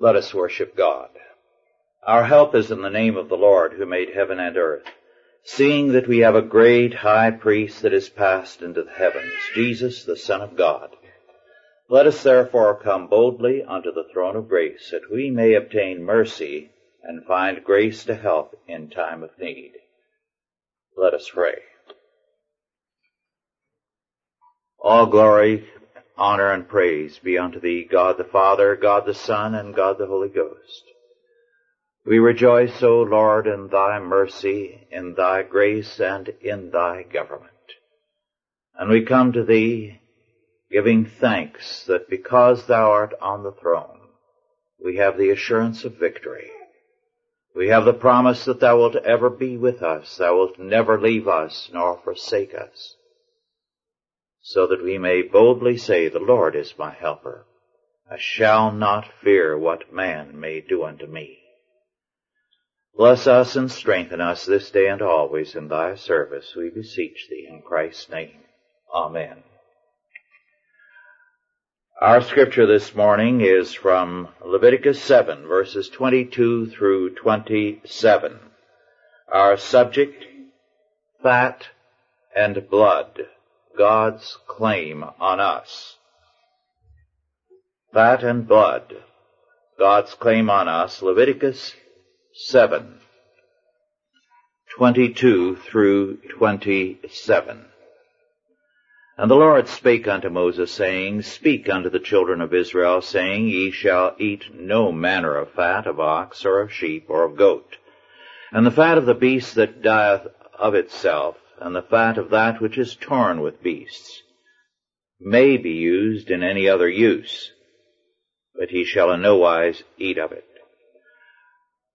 Let us worship God. Our help is in the name of the Lord who made heaven and earth. Seeing that we have a great high priest that is passed into the heavens, Jesus, the Son of God. Let us therefore come boldly unto the throne of grace that we may obtain mercy and find grace to help in time of need. Let us pray. All glory, honor, and praise be unto thee, God the Father, God the Son, and God the Holy Ghost. We rejoice, O Lord, in thy mercy, in thy grace, and in thy government. And we come to thee giving thanks that because thou art on the throne, we have the assurance of victory. We have the promise that thou wilt ever be with us, thou wilt never leave us nor forsake us, so that we may boldly say, the Lord is my helper. I shall not fear what man may do unto me. Bless us and strengthen us this day and always in thy service, we beseech thee in Christ's name. Amen. Our scripture this morning is from Leviticus 7 verses 22 through 27. Our subject, fat and blood, God's claim on us. Fat and blood, God's claim on us, Leviticus 7, 22 through 27. And the Lord spake unto Moses, saying, Speak unto the children of Israel, saying, Ye shall eat no manner of fat of ox, or of sheep, or of goat. And the fat of the beast that dieth of itself, and the fat of that which is torn with beasts, may be used in any other use, but he shall in no wise eat of it.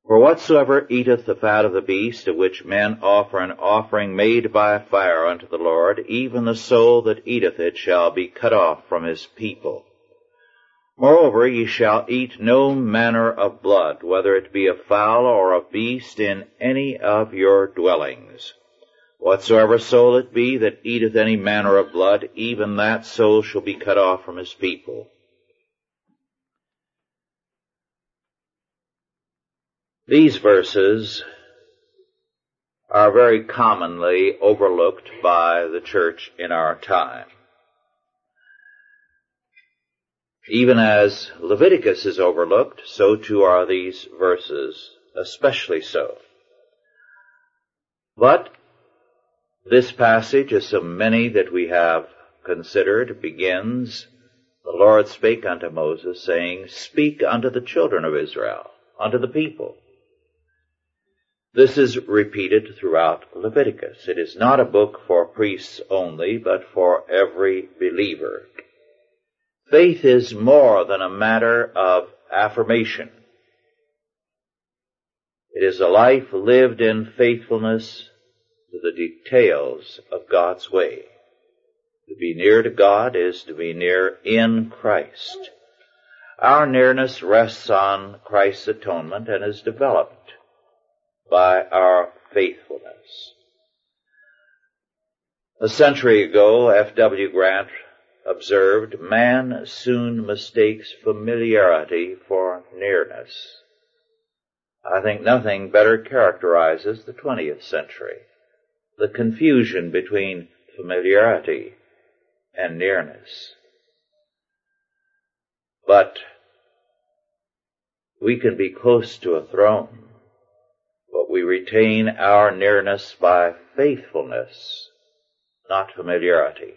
For whatsoever eateth the fat of the beast, of which men offer an offering made by fire unto the Lord, even the soul that eateth it shall be cut off from his people. Moreover, ye shall eat no manner of blood, whether it be of fowl or of beast, in any of your dwellings. Whatsoever soul it be that eateth any manner of blood, even that soul shall be cut off from his people. These verses are very commonly overlooked by the church in our time. Even as Leviticus is overlooked, so too are these verses, especially so. But this passage, as so many that we have considered, begins, The Lord spake unto Moses, saying, Speak unto the children of Israel, unto the people. This is repeated throughout Leviticus. It is not a book for priests only, but for every believer. Faith is more than a matter of affirmation. It is a life lived in faithfulness to the details of God's way. To be near to God is to be near in Christ. Our nearness rests on Christ's atonement and is developed by our faithfulness. A century ago, F.W. Grant observed, man soon mistakes familiarity for nearness. I think nothing better characterizes the 20th century. The confusion between familiarity and nearness. But we can be close to a throne but we retain our nearness by faithfulness, not familiarity.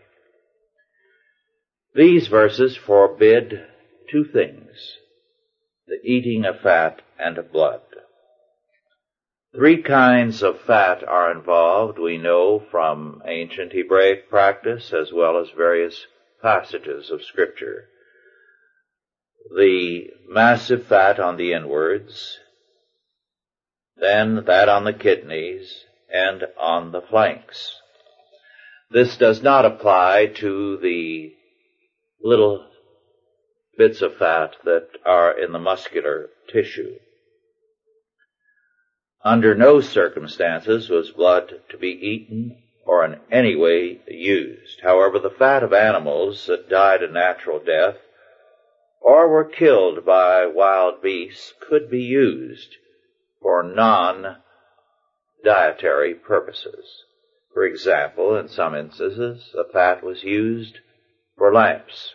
These verses forbid two things, the eating of fat and of blood. Three kinds of fat are involved, we know from ancient Hebraic practice as well as various passages of scripture. The massive fat on the inwards, then that on the kidneys and on the flanks. This does not apply to the little bits of fat that are in the muscular tissue. Under no circumstances was blood to be eaten or in any way used. However, the fat of animals that died a natural death or were killed by wild beasts could be used for non-dietary purposes. For example, in some instances, the fat was used for lamps.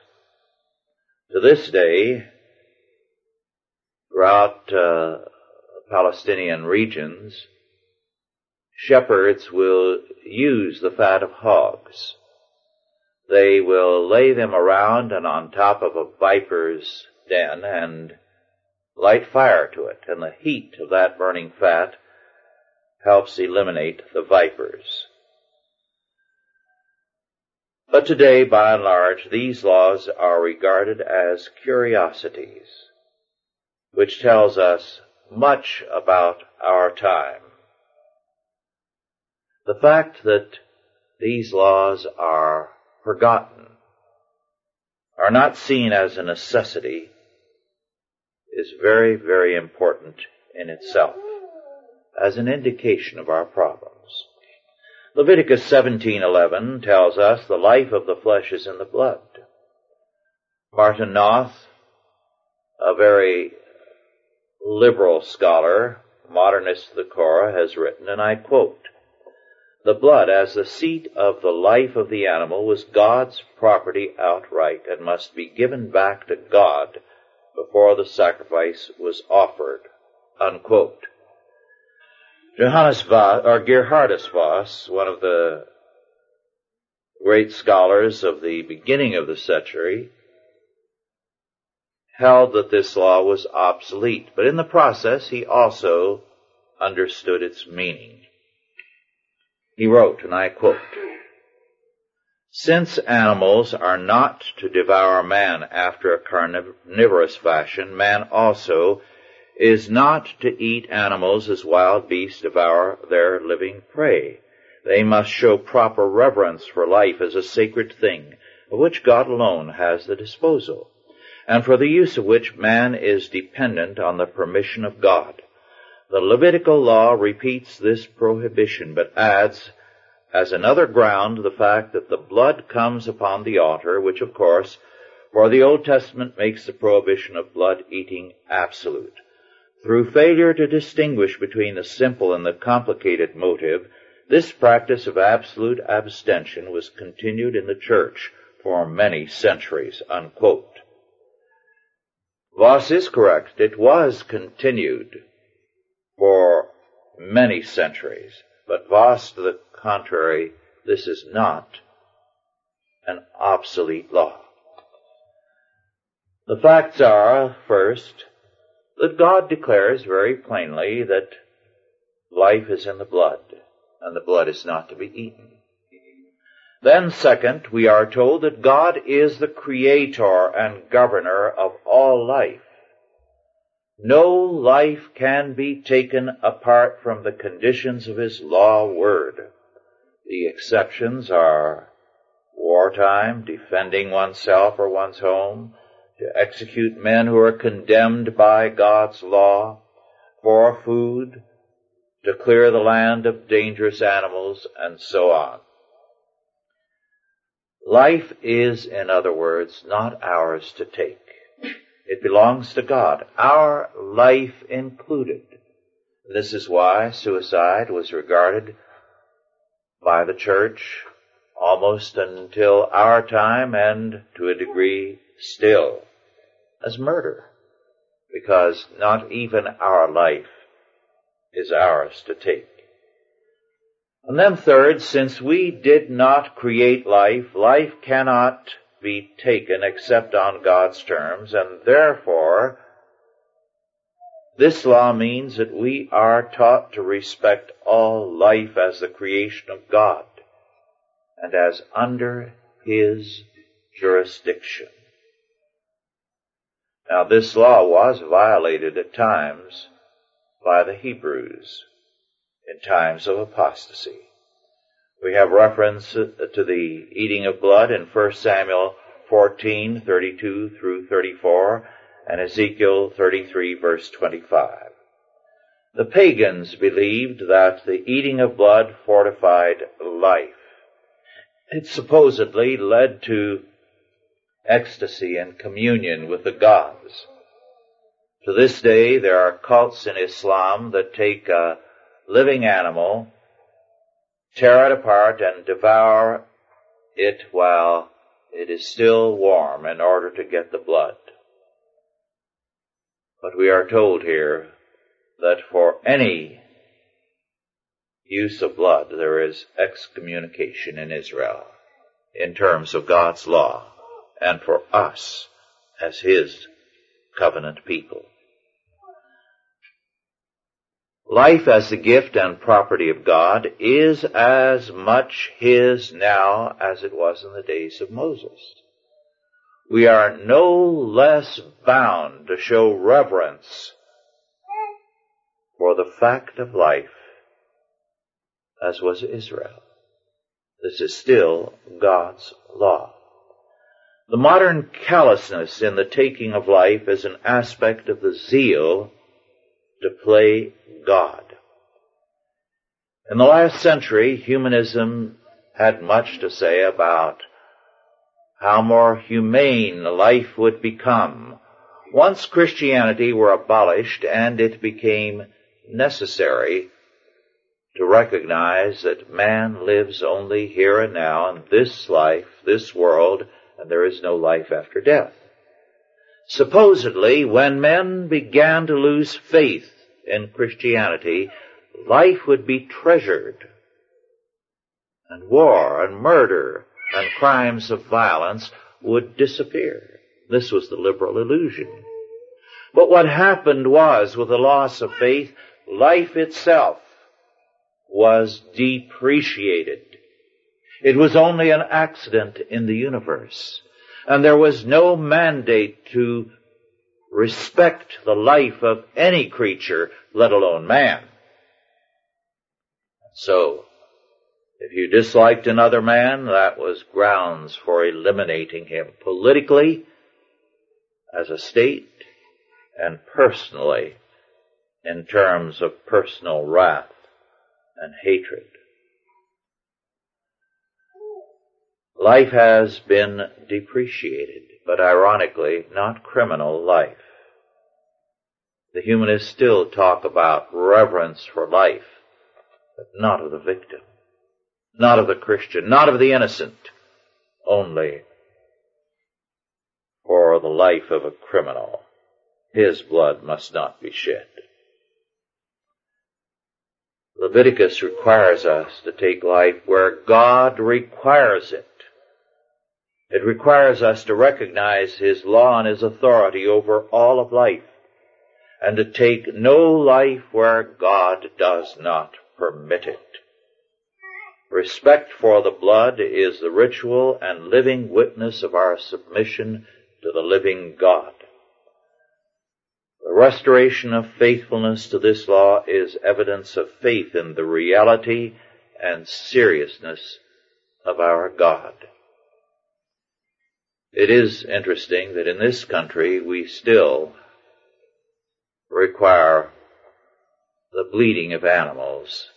To this day, throughout uh, Palestinian regions, shepherds will use the fat of hogs. They will lay them around and on top of a viper's den and light fire to it, and the heat of that burning fat helps eliminate the vipers. But today, by and large, these laws are regarded as curiosities, which tells us much about our time. The fact that these laws are forgotten, are not seen as a necessity, is very, very important in itself as an indication of our problems. Leviticus 17:11 tells us the life of the flesh is in the blood. Martin Noth, a very liberal scholar, modernist of the Korah, has written, and I quote, the blood as the seat of the life of the animal was God's property outright and must be given back to God before the sacrifice was offered. Unquote. Johannes Vos, or Geerhardus Vos, one of the great scholars of the beginning of the century, held that this law was obsolete, but in the process he also understood its meaning. He wrote, and I quote, Since animals are not to devour man after a carnivorous fashion, man also is not to eat animals as wild beasts devour their living prey. They must show proper reverence for life as a sacred thing, of which God alone has the disposal, and for the use of which man is dependent on the permission of God. The Levitical law repeats this prohibition, but adds as another ground the fact that the blood comes upon the altar, which of course, for the Old Testament makes the prohibition of blood eating absolute. Through failure to distinguish between the simple and the complicated motive, this practice of absolute abstention was continued in the church for many centuries. Unquote. Vos is correct. It was continued for many centuries. But Vos, to the contrary, this is not an obsolete law. The facts are, first, that God declares very plainly that life is in the blood, and the blood is not to be eaten. Then second, we are told that God is the creator and governor of all life. No life can be taken apart from the conditions of His law word. The exceptions are wartime, defending oneself or one's home, to execute men who are condemned by God's law, for food, to clear the land of dangerous animals, and so on. Life is, in other words, not ours to take. It belongs to God, our life included. This is why suicide was regarded by the church almost until our time and to a degree still as murder. Because not even our life is ours to take. And then third, since we did not create life, life cannot be taken except on God's terms, and therefore, this law means that we are taught to respect all life as the creation of God and as under His jurisdiction. Now this law was violated at times by the Hebrews in times of apostasy. We have reference uh, to the eating of blood in 1 Samuel 14, 32 through 34, and Ezekiel 33 verse 25. The pagans believed that the eating of blood fortified life. It supposedly led to ecstasy and communion with the gods. To this day, there are cults in Islam that take a living animal, tear it apart, and devour it while it is still warm in order to get the blood. But we are told here that for any use of blood, there is excommunication in Israel in terms of God's law and for us as His covenant people. Life as the gift and property of God is as much His now as it was in the days of Moses. We are no less bound to show reverence for the fact of life as was Israel. This is still God's law. The modern callousness in the taking of life is an aspect of the zeal to play God. In the last century, humanism had much to say about how more humane life would become once Christianity were abolished and it became necessary to recognize that man lives only here and now in this life, this world, and there is no life after death. Supposedly, when men began to lose faith in Christianity, life would be treasured, and war and murder and crimes of violence would disappear. This was the liberal illusion. But what happened was, with the loss of faith, life itself was depreciated. It was only an accident in the universe. And there was no mandate to respect the life of any creature, let alone man. So, if you disliked another man, that was grounds for eliminating him politically, as a state, and personally in terms of personal wrath and hatred. Life has been depreciated, but ironically, not criminal life. The humanists still talk about reverence for life, but not of the victim, not of the Christian, not of the innocent, only for the life of a criminal. His blood must not be shed. Leviticus requires us to take life where God requires it. It requires us to recognize His law and His authority over all of life, and to take no life where God does not permit it. Respect for the blood is the ritual and living witness of our submission to the living God. The restoration of faithfulness to this law is evidence of faith in the reality and seriousness of our God. It is interesting that in this country we still require the bleeding of animals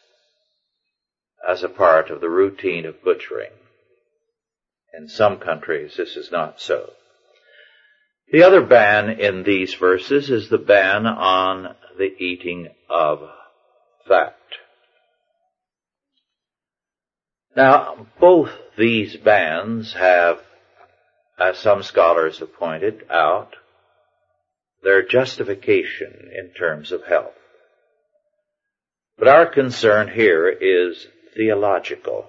as a part of the routine of butchering. In some countries this is not so. The other ban in these verses is the ban on the eating of fat. Now, both these bans have, as some scholars have pointed out, their justification in terms of health. But our concern here is theological.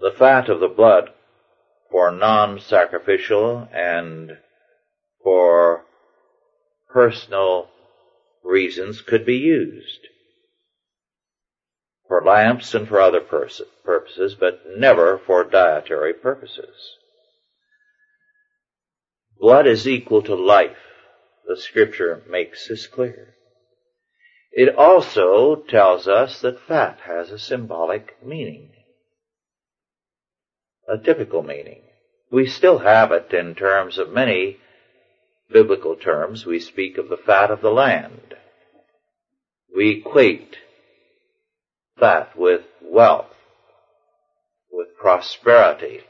The fat of the blood for non-sacrificial and for personal reasons could be used for lamps and for other purposes, but never for dietary purposes. Blood is equal to life. The scripture makes this clear. It also tells us that fat has a symbolic meaning a typical meaning. We still have it in terms of many biblical terms. We speak of the fat of the land. We equate fat with wealth, with prosperity,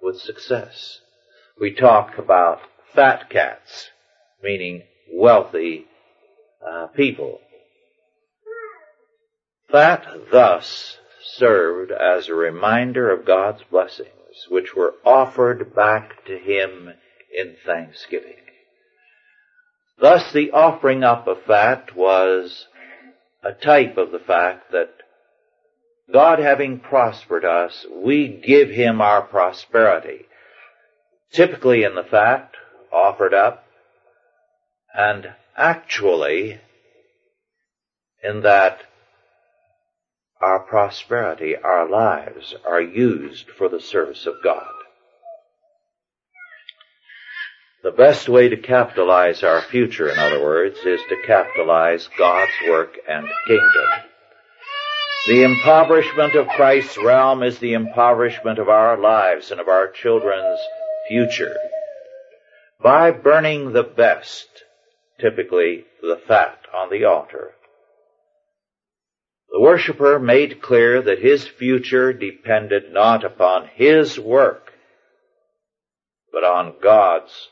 with success. We talk about fat cats, meaning wealthy uh, people. That thus served as a reminder of God's blessings, which were offered back to Him in thanksgiving. Thus the offering up of fat was a type of the fact that God having prospered us, we give Him our prosperity. Typically in the fact offered up, and actually in that our prosperity, our lives are used for the service of God. The best way to capitalize our future, in other words, is to capitalize God's work and kingdom. The impoverishment of Christ's realm is the impoverishment of our lives and of our children's future. By burning the best, typically the fat on the altar, the worshiper made clear that his future depended not upon his work, but on God's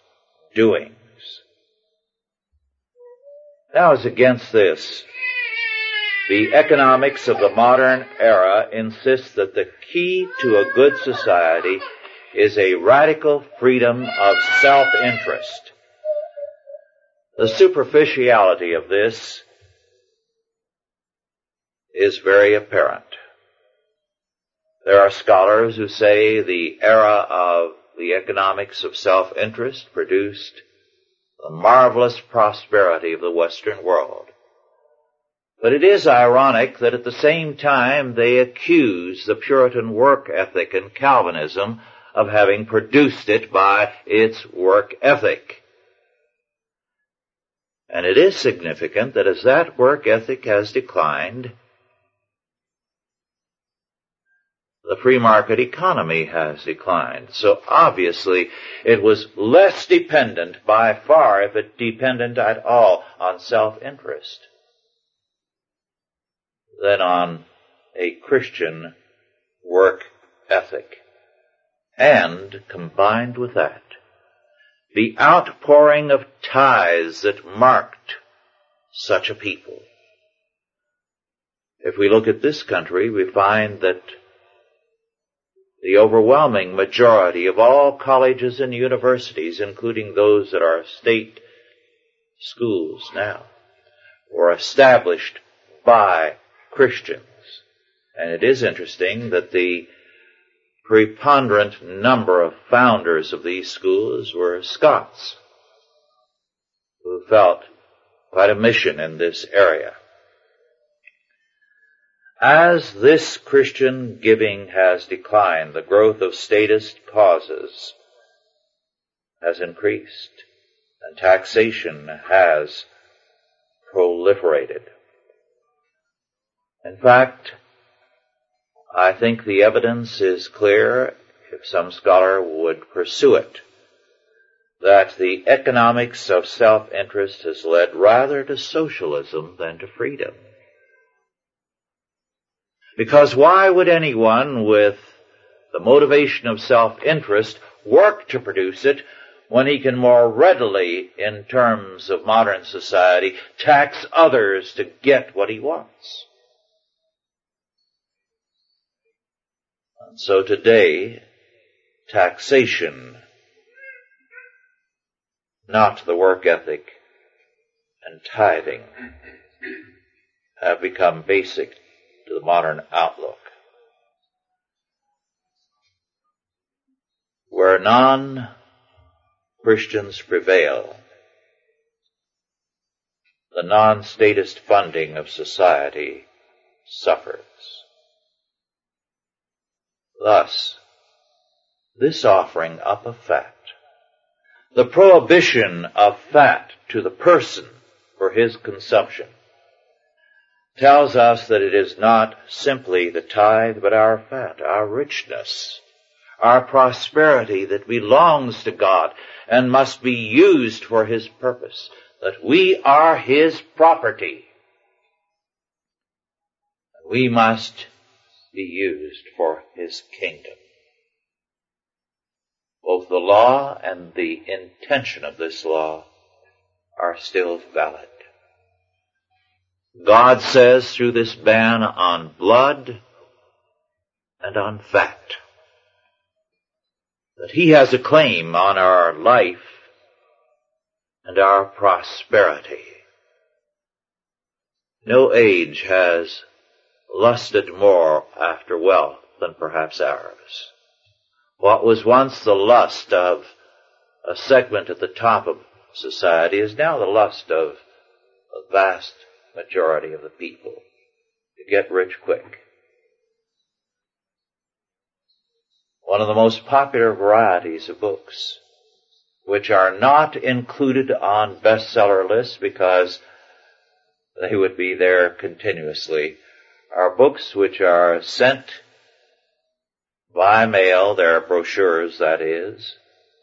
doings. Now as against this, the economics of the modern era insists that the key to a good society is a radical freedom of self-interest. The superficiality of this is very apparent. There are scholars who say the era of the economics of self-interest produced the marvelous prosperity of the Western world. But it is ironic that at the same time they accuse the Puritan work ethic and Calvinism of having produced it by its work ethic. And it is significant that as that work ethic has declined, the free market economy has declined. So obviously it was less dependent by far, if it dependent at all, on self-interest than on a Christian work ethic. And combined with that, the outpouring of tithes that marked such a people. If we look at this country, we find that the overwhelming majority of all colleges and universities, including those that are state schools now, were established by Christians. And it is interesting that the preponderant number of founders of these schools were Scots who felt quite a mission in this area. As this Christian giving has declined, the growth of statist causes has increased and taxation has proliferated. In fact, I think the evidence is clear, if some scholar would pursue it, that the economics of self-interest has led rather to socialism than to freedom. Because why would anyone with the motivation of self-interest work to produce it when he can more readily, in terms of modern society, tax others to get what he wants? So today, taxation, not the work ethic, and tithing have become basic to the modern outlook. Where non-Christians prevail, the non-statist funding of society suffers. Thus, this offering up of fat, the prohibition of fat to the person for his consumption, tells us that it is not simply the tithe, but our fat, our richness, our prosperity that belongs to God and must be used for His purpose, that we are His property. We must be used for His kingdom. both the law and the intention of this law are still valid. God says through this ban on blood and on fat that He has a claim on our life and our prosperity. No age has lusted more after wealth than perhaps ours. What was once the lust of a segment at the top of society is now the lust of a vast majority of the people to get rich quick. One of the most popular varieties of books, which are not included on bestseller lists because they would be there continuously, are books which are sent by mail, their brochures that is,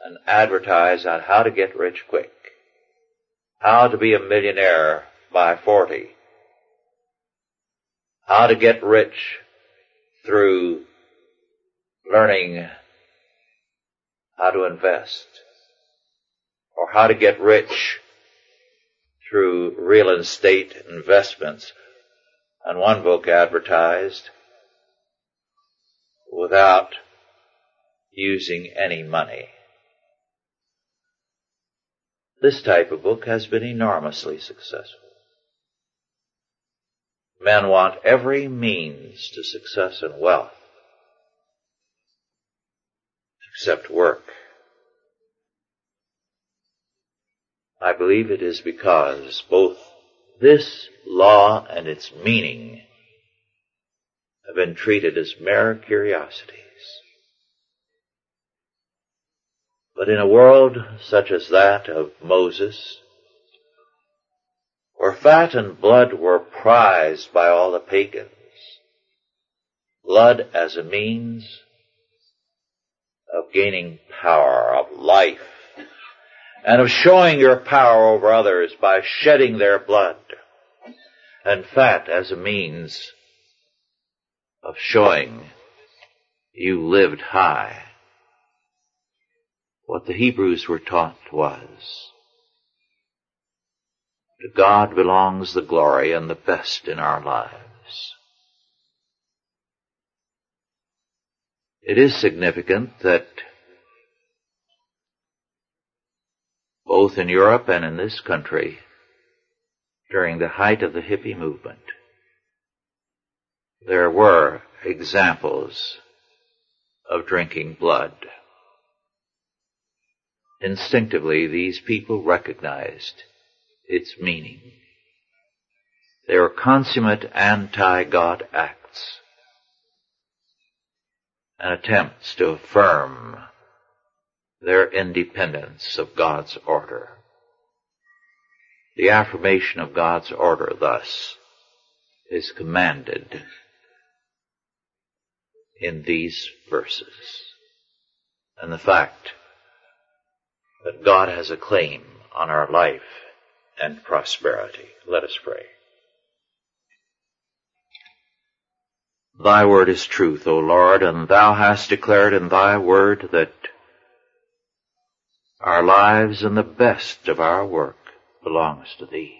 and advertise on how to get rich quick, how to be a millionaire by 40. How to get rich through learning how to invest. Or how to get rich through real estate investments. And one book advertised without using any money. This type of book has been enormously successful. Men want every means to success and wealth except work. I believe it is because both this law and its meaning have been treated as mere curiosities. But in a world such as that of Moses, where fat and blood were prized by all the pagans. Blood as a means of gaining power, of life, and of showing your power over others by shedding their blood, and fat as a means of showing you lived high. What the Hebrews were taught was to God belongs the glory and the best in our lives. It is significant that both in Europe and in this country, during the height of the hippie movement, there were examples of drinking blood. Instinctively, these people recognized its meaning. They are consummate anti-God acts and attempts to affirm their independence of God's order. The affirmation of God's order thus is commanded in these verses. And the fact that God has a claim on our life and prosperity. Let us pray. Thy word is truth, O Lord, and thou hast declared in thy word that our lives and the best of our work belongs to thee.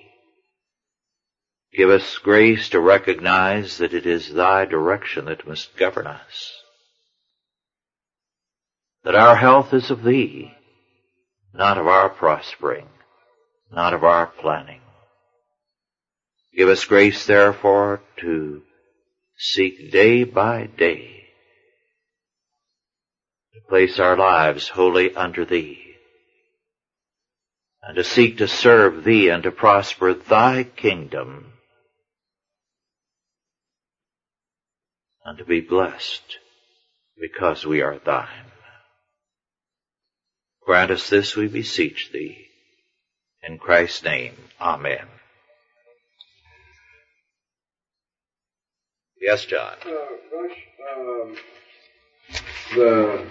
Give us grace to recognize that it is thy direction that must govern us. That our health is of thee, not of our prospering not of our planning. Give us grace, therefore, to seek day by day to place our lives wholly under Thee and to seek to serve Thee and to prosper Thy kingdom and to be blessed because we are Thine. Grant us this, we beseech Thee in Christ's name, Amen. Yes, John. Uh, um, the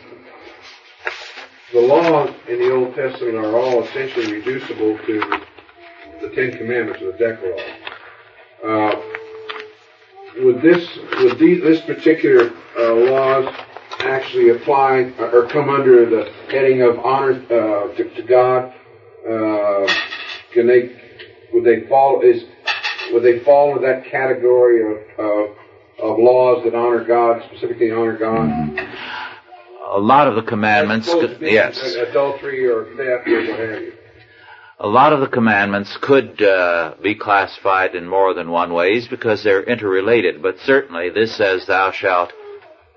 the laws in the Old Testament are all essentially reducible to the Ten Commandments or the Decalogue. Uh, would this would these, this particular uh, laws actually apply or come under the heading of honor uh, to, to, God? Uh, can they would they fall is would they fall into that category of, of of laws that honor God, specifically honor God? A lot of the commandments, yes. Adultery or theft or what have you. A lot of the commandments could uh, be classified in more than one ways because they're interrelated, but certainly this says, Thou shalt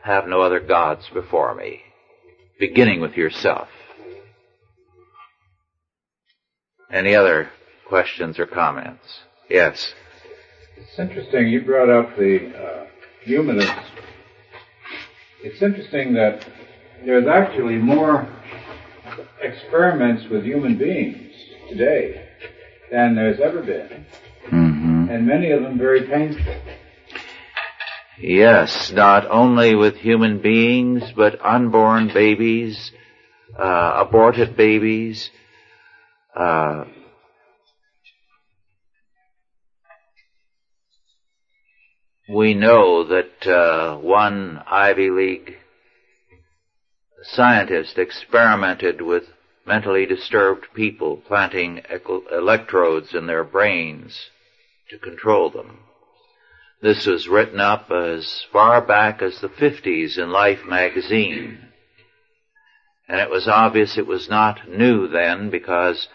have no other gods before me, beginning with yourself. Any other questions or comments? Yes. It's interesting you brought up the uh, humanists. It's interesting that there's actually more experiments with human beings today than there's ever been. Mm-hmm. And many of them very painful. Yes, not only with human beings, but unborn babies, uh, aborted babies, uh, we know that uh, one Ivy League scientist experimented with mentally disturbed people, planting electrodes in their brains to control them. This was written up as far back as the 50s in Life magazine. And it was obvious it was not new then because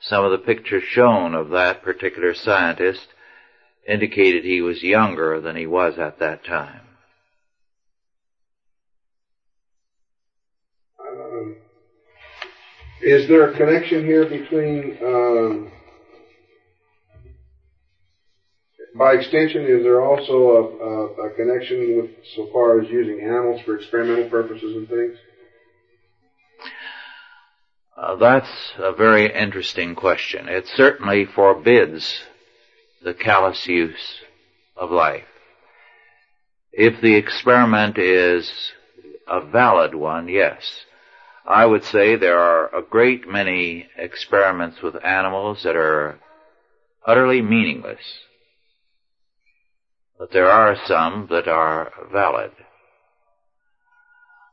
some of the pictures shown of that particular scientist indicated he was younger than he was at that time. Is there a connection here between, um, by extension, is there also a, a, a connection with so far as using animals for experimental purposes and things? Uh, that's a very interesting question. It certainly forbids the callous use of life. If the experiment is a valid one, yes. I would say there are a great many experiments with animals that are utterly meaningless. But there are some that are valid.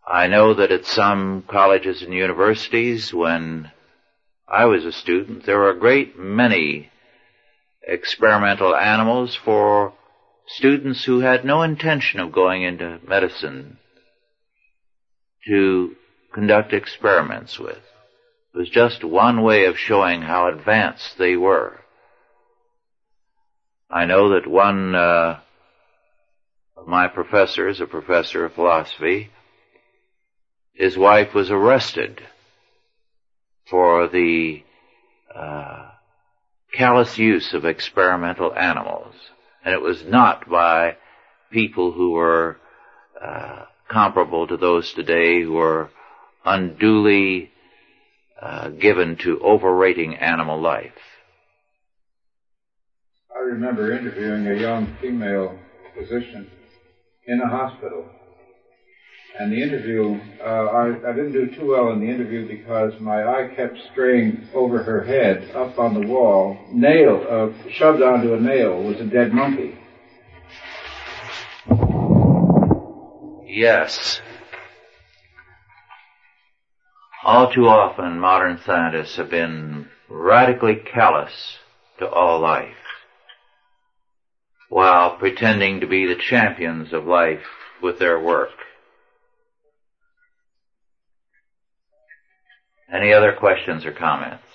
I know that at some colleges and universities when I was a student, there were a great many experimental animals for students who had no intention of going into medicine to conduct experiments with. It was just one way of showing how advanced they were. I know that one uh, of my professors, a professor of philosophy, his wife was arrested for the uh, callous use of experimental animals. And it was not by people who were uh, comparable to those today who are unduly uh, given to overrating animal life. I remember interviewing a young female physician in a hospital and the interview, uh, I, I didn't do too well in the interview because my eye kept straying over her head, up on the wall. Nail, uh, shoved onto a nail was a dead monkey. Yes. All too often, modern scientists have been radically callous to all life, while pretending to be the champions of life with their work. Any other questions or comments?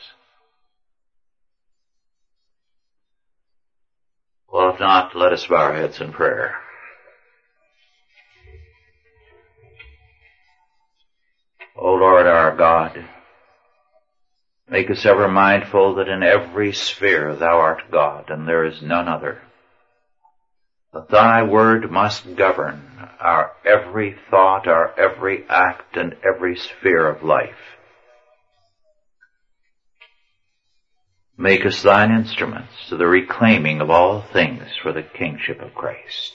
Well, if not, let us bow our heads in prayer. O Lord our God, make us ever mindful that in every sphere thou art God and there is none other. That thy word must govern our every thought, our every act, and every sphere of life. Make us thine instruments to the reclaiming of all things for the kingship of Christ.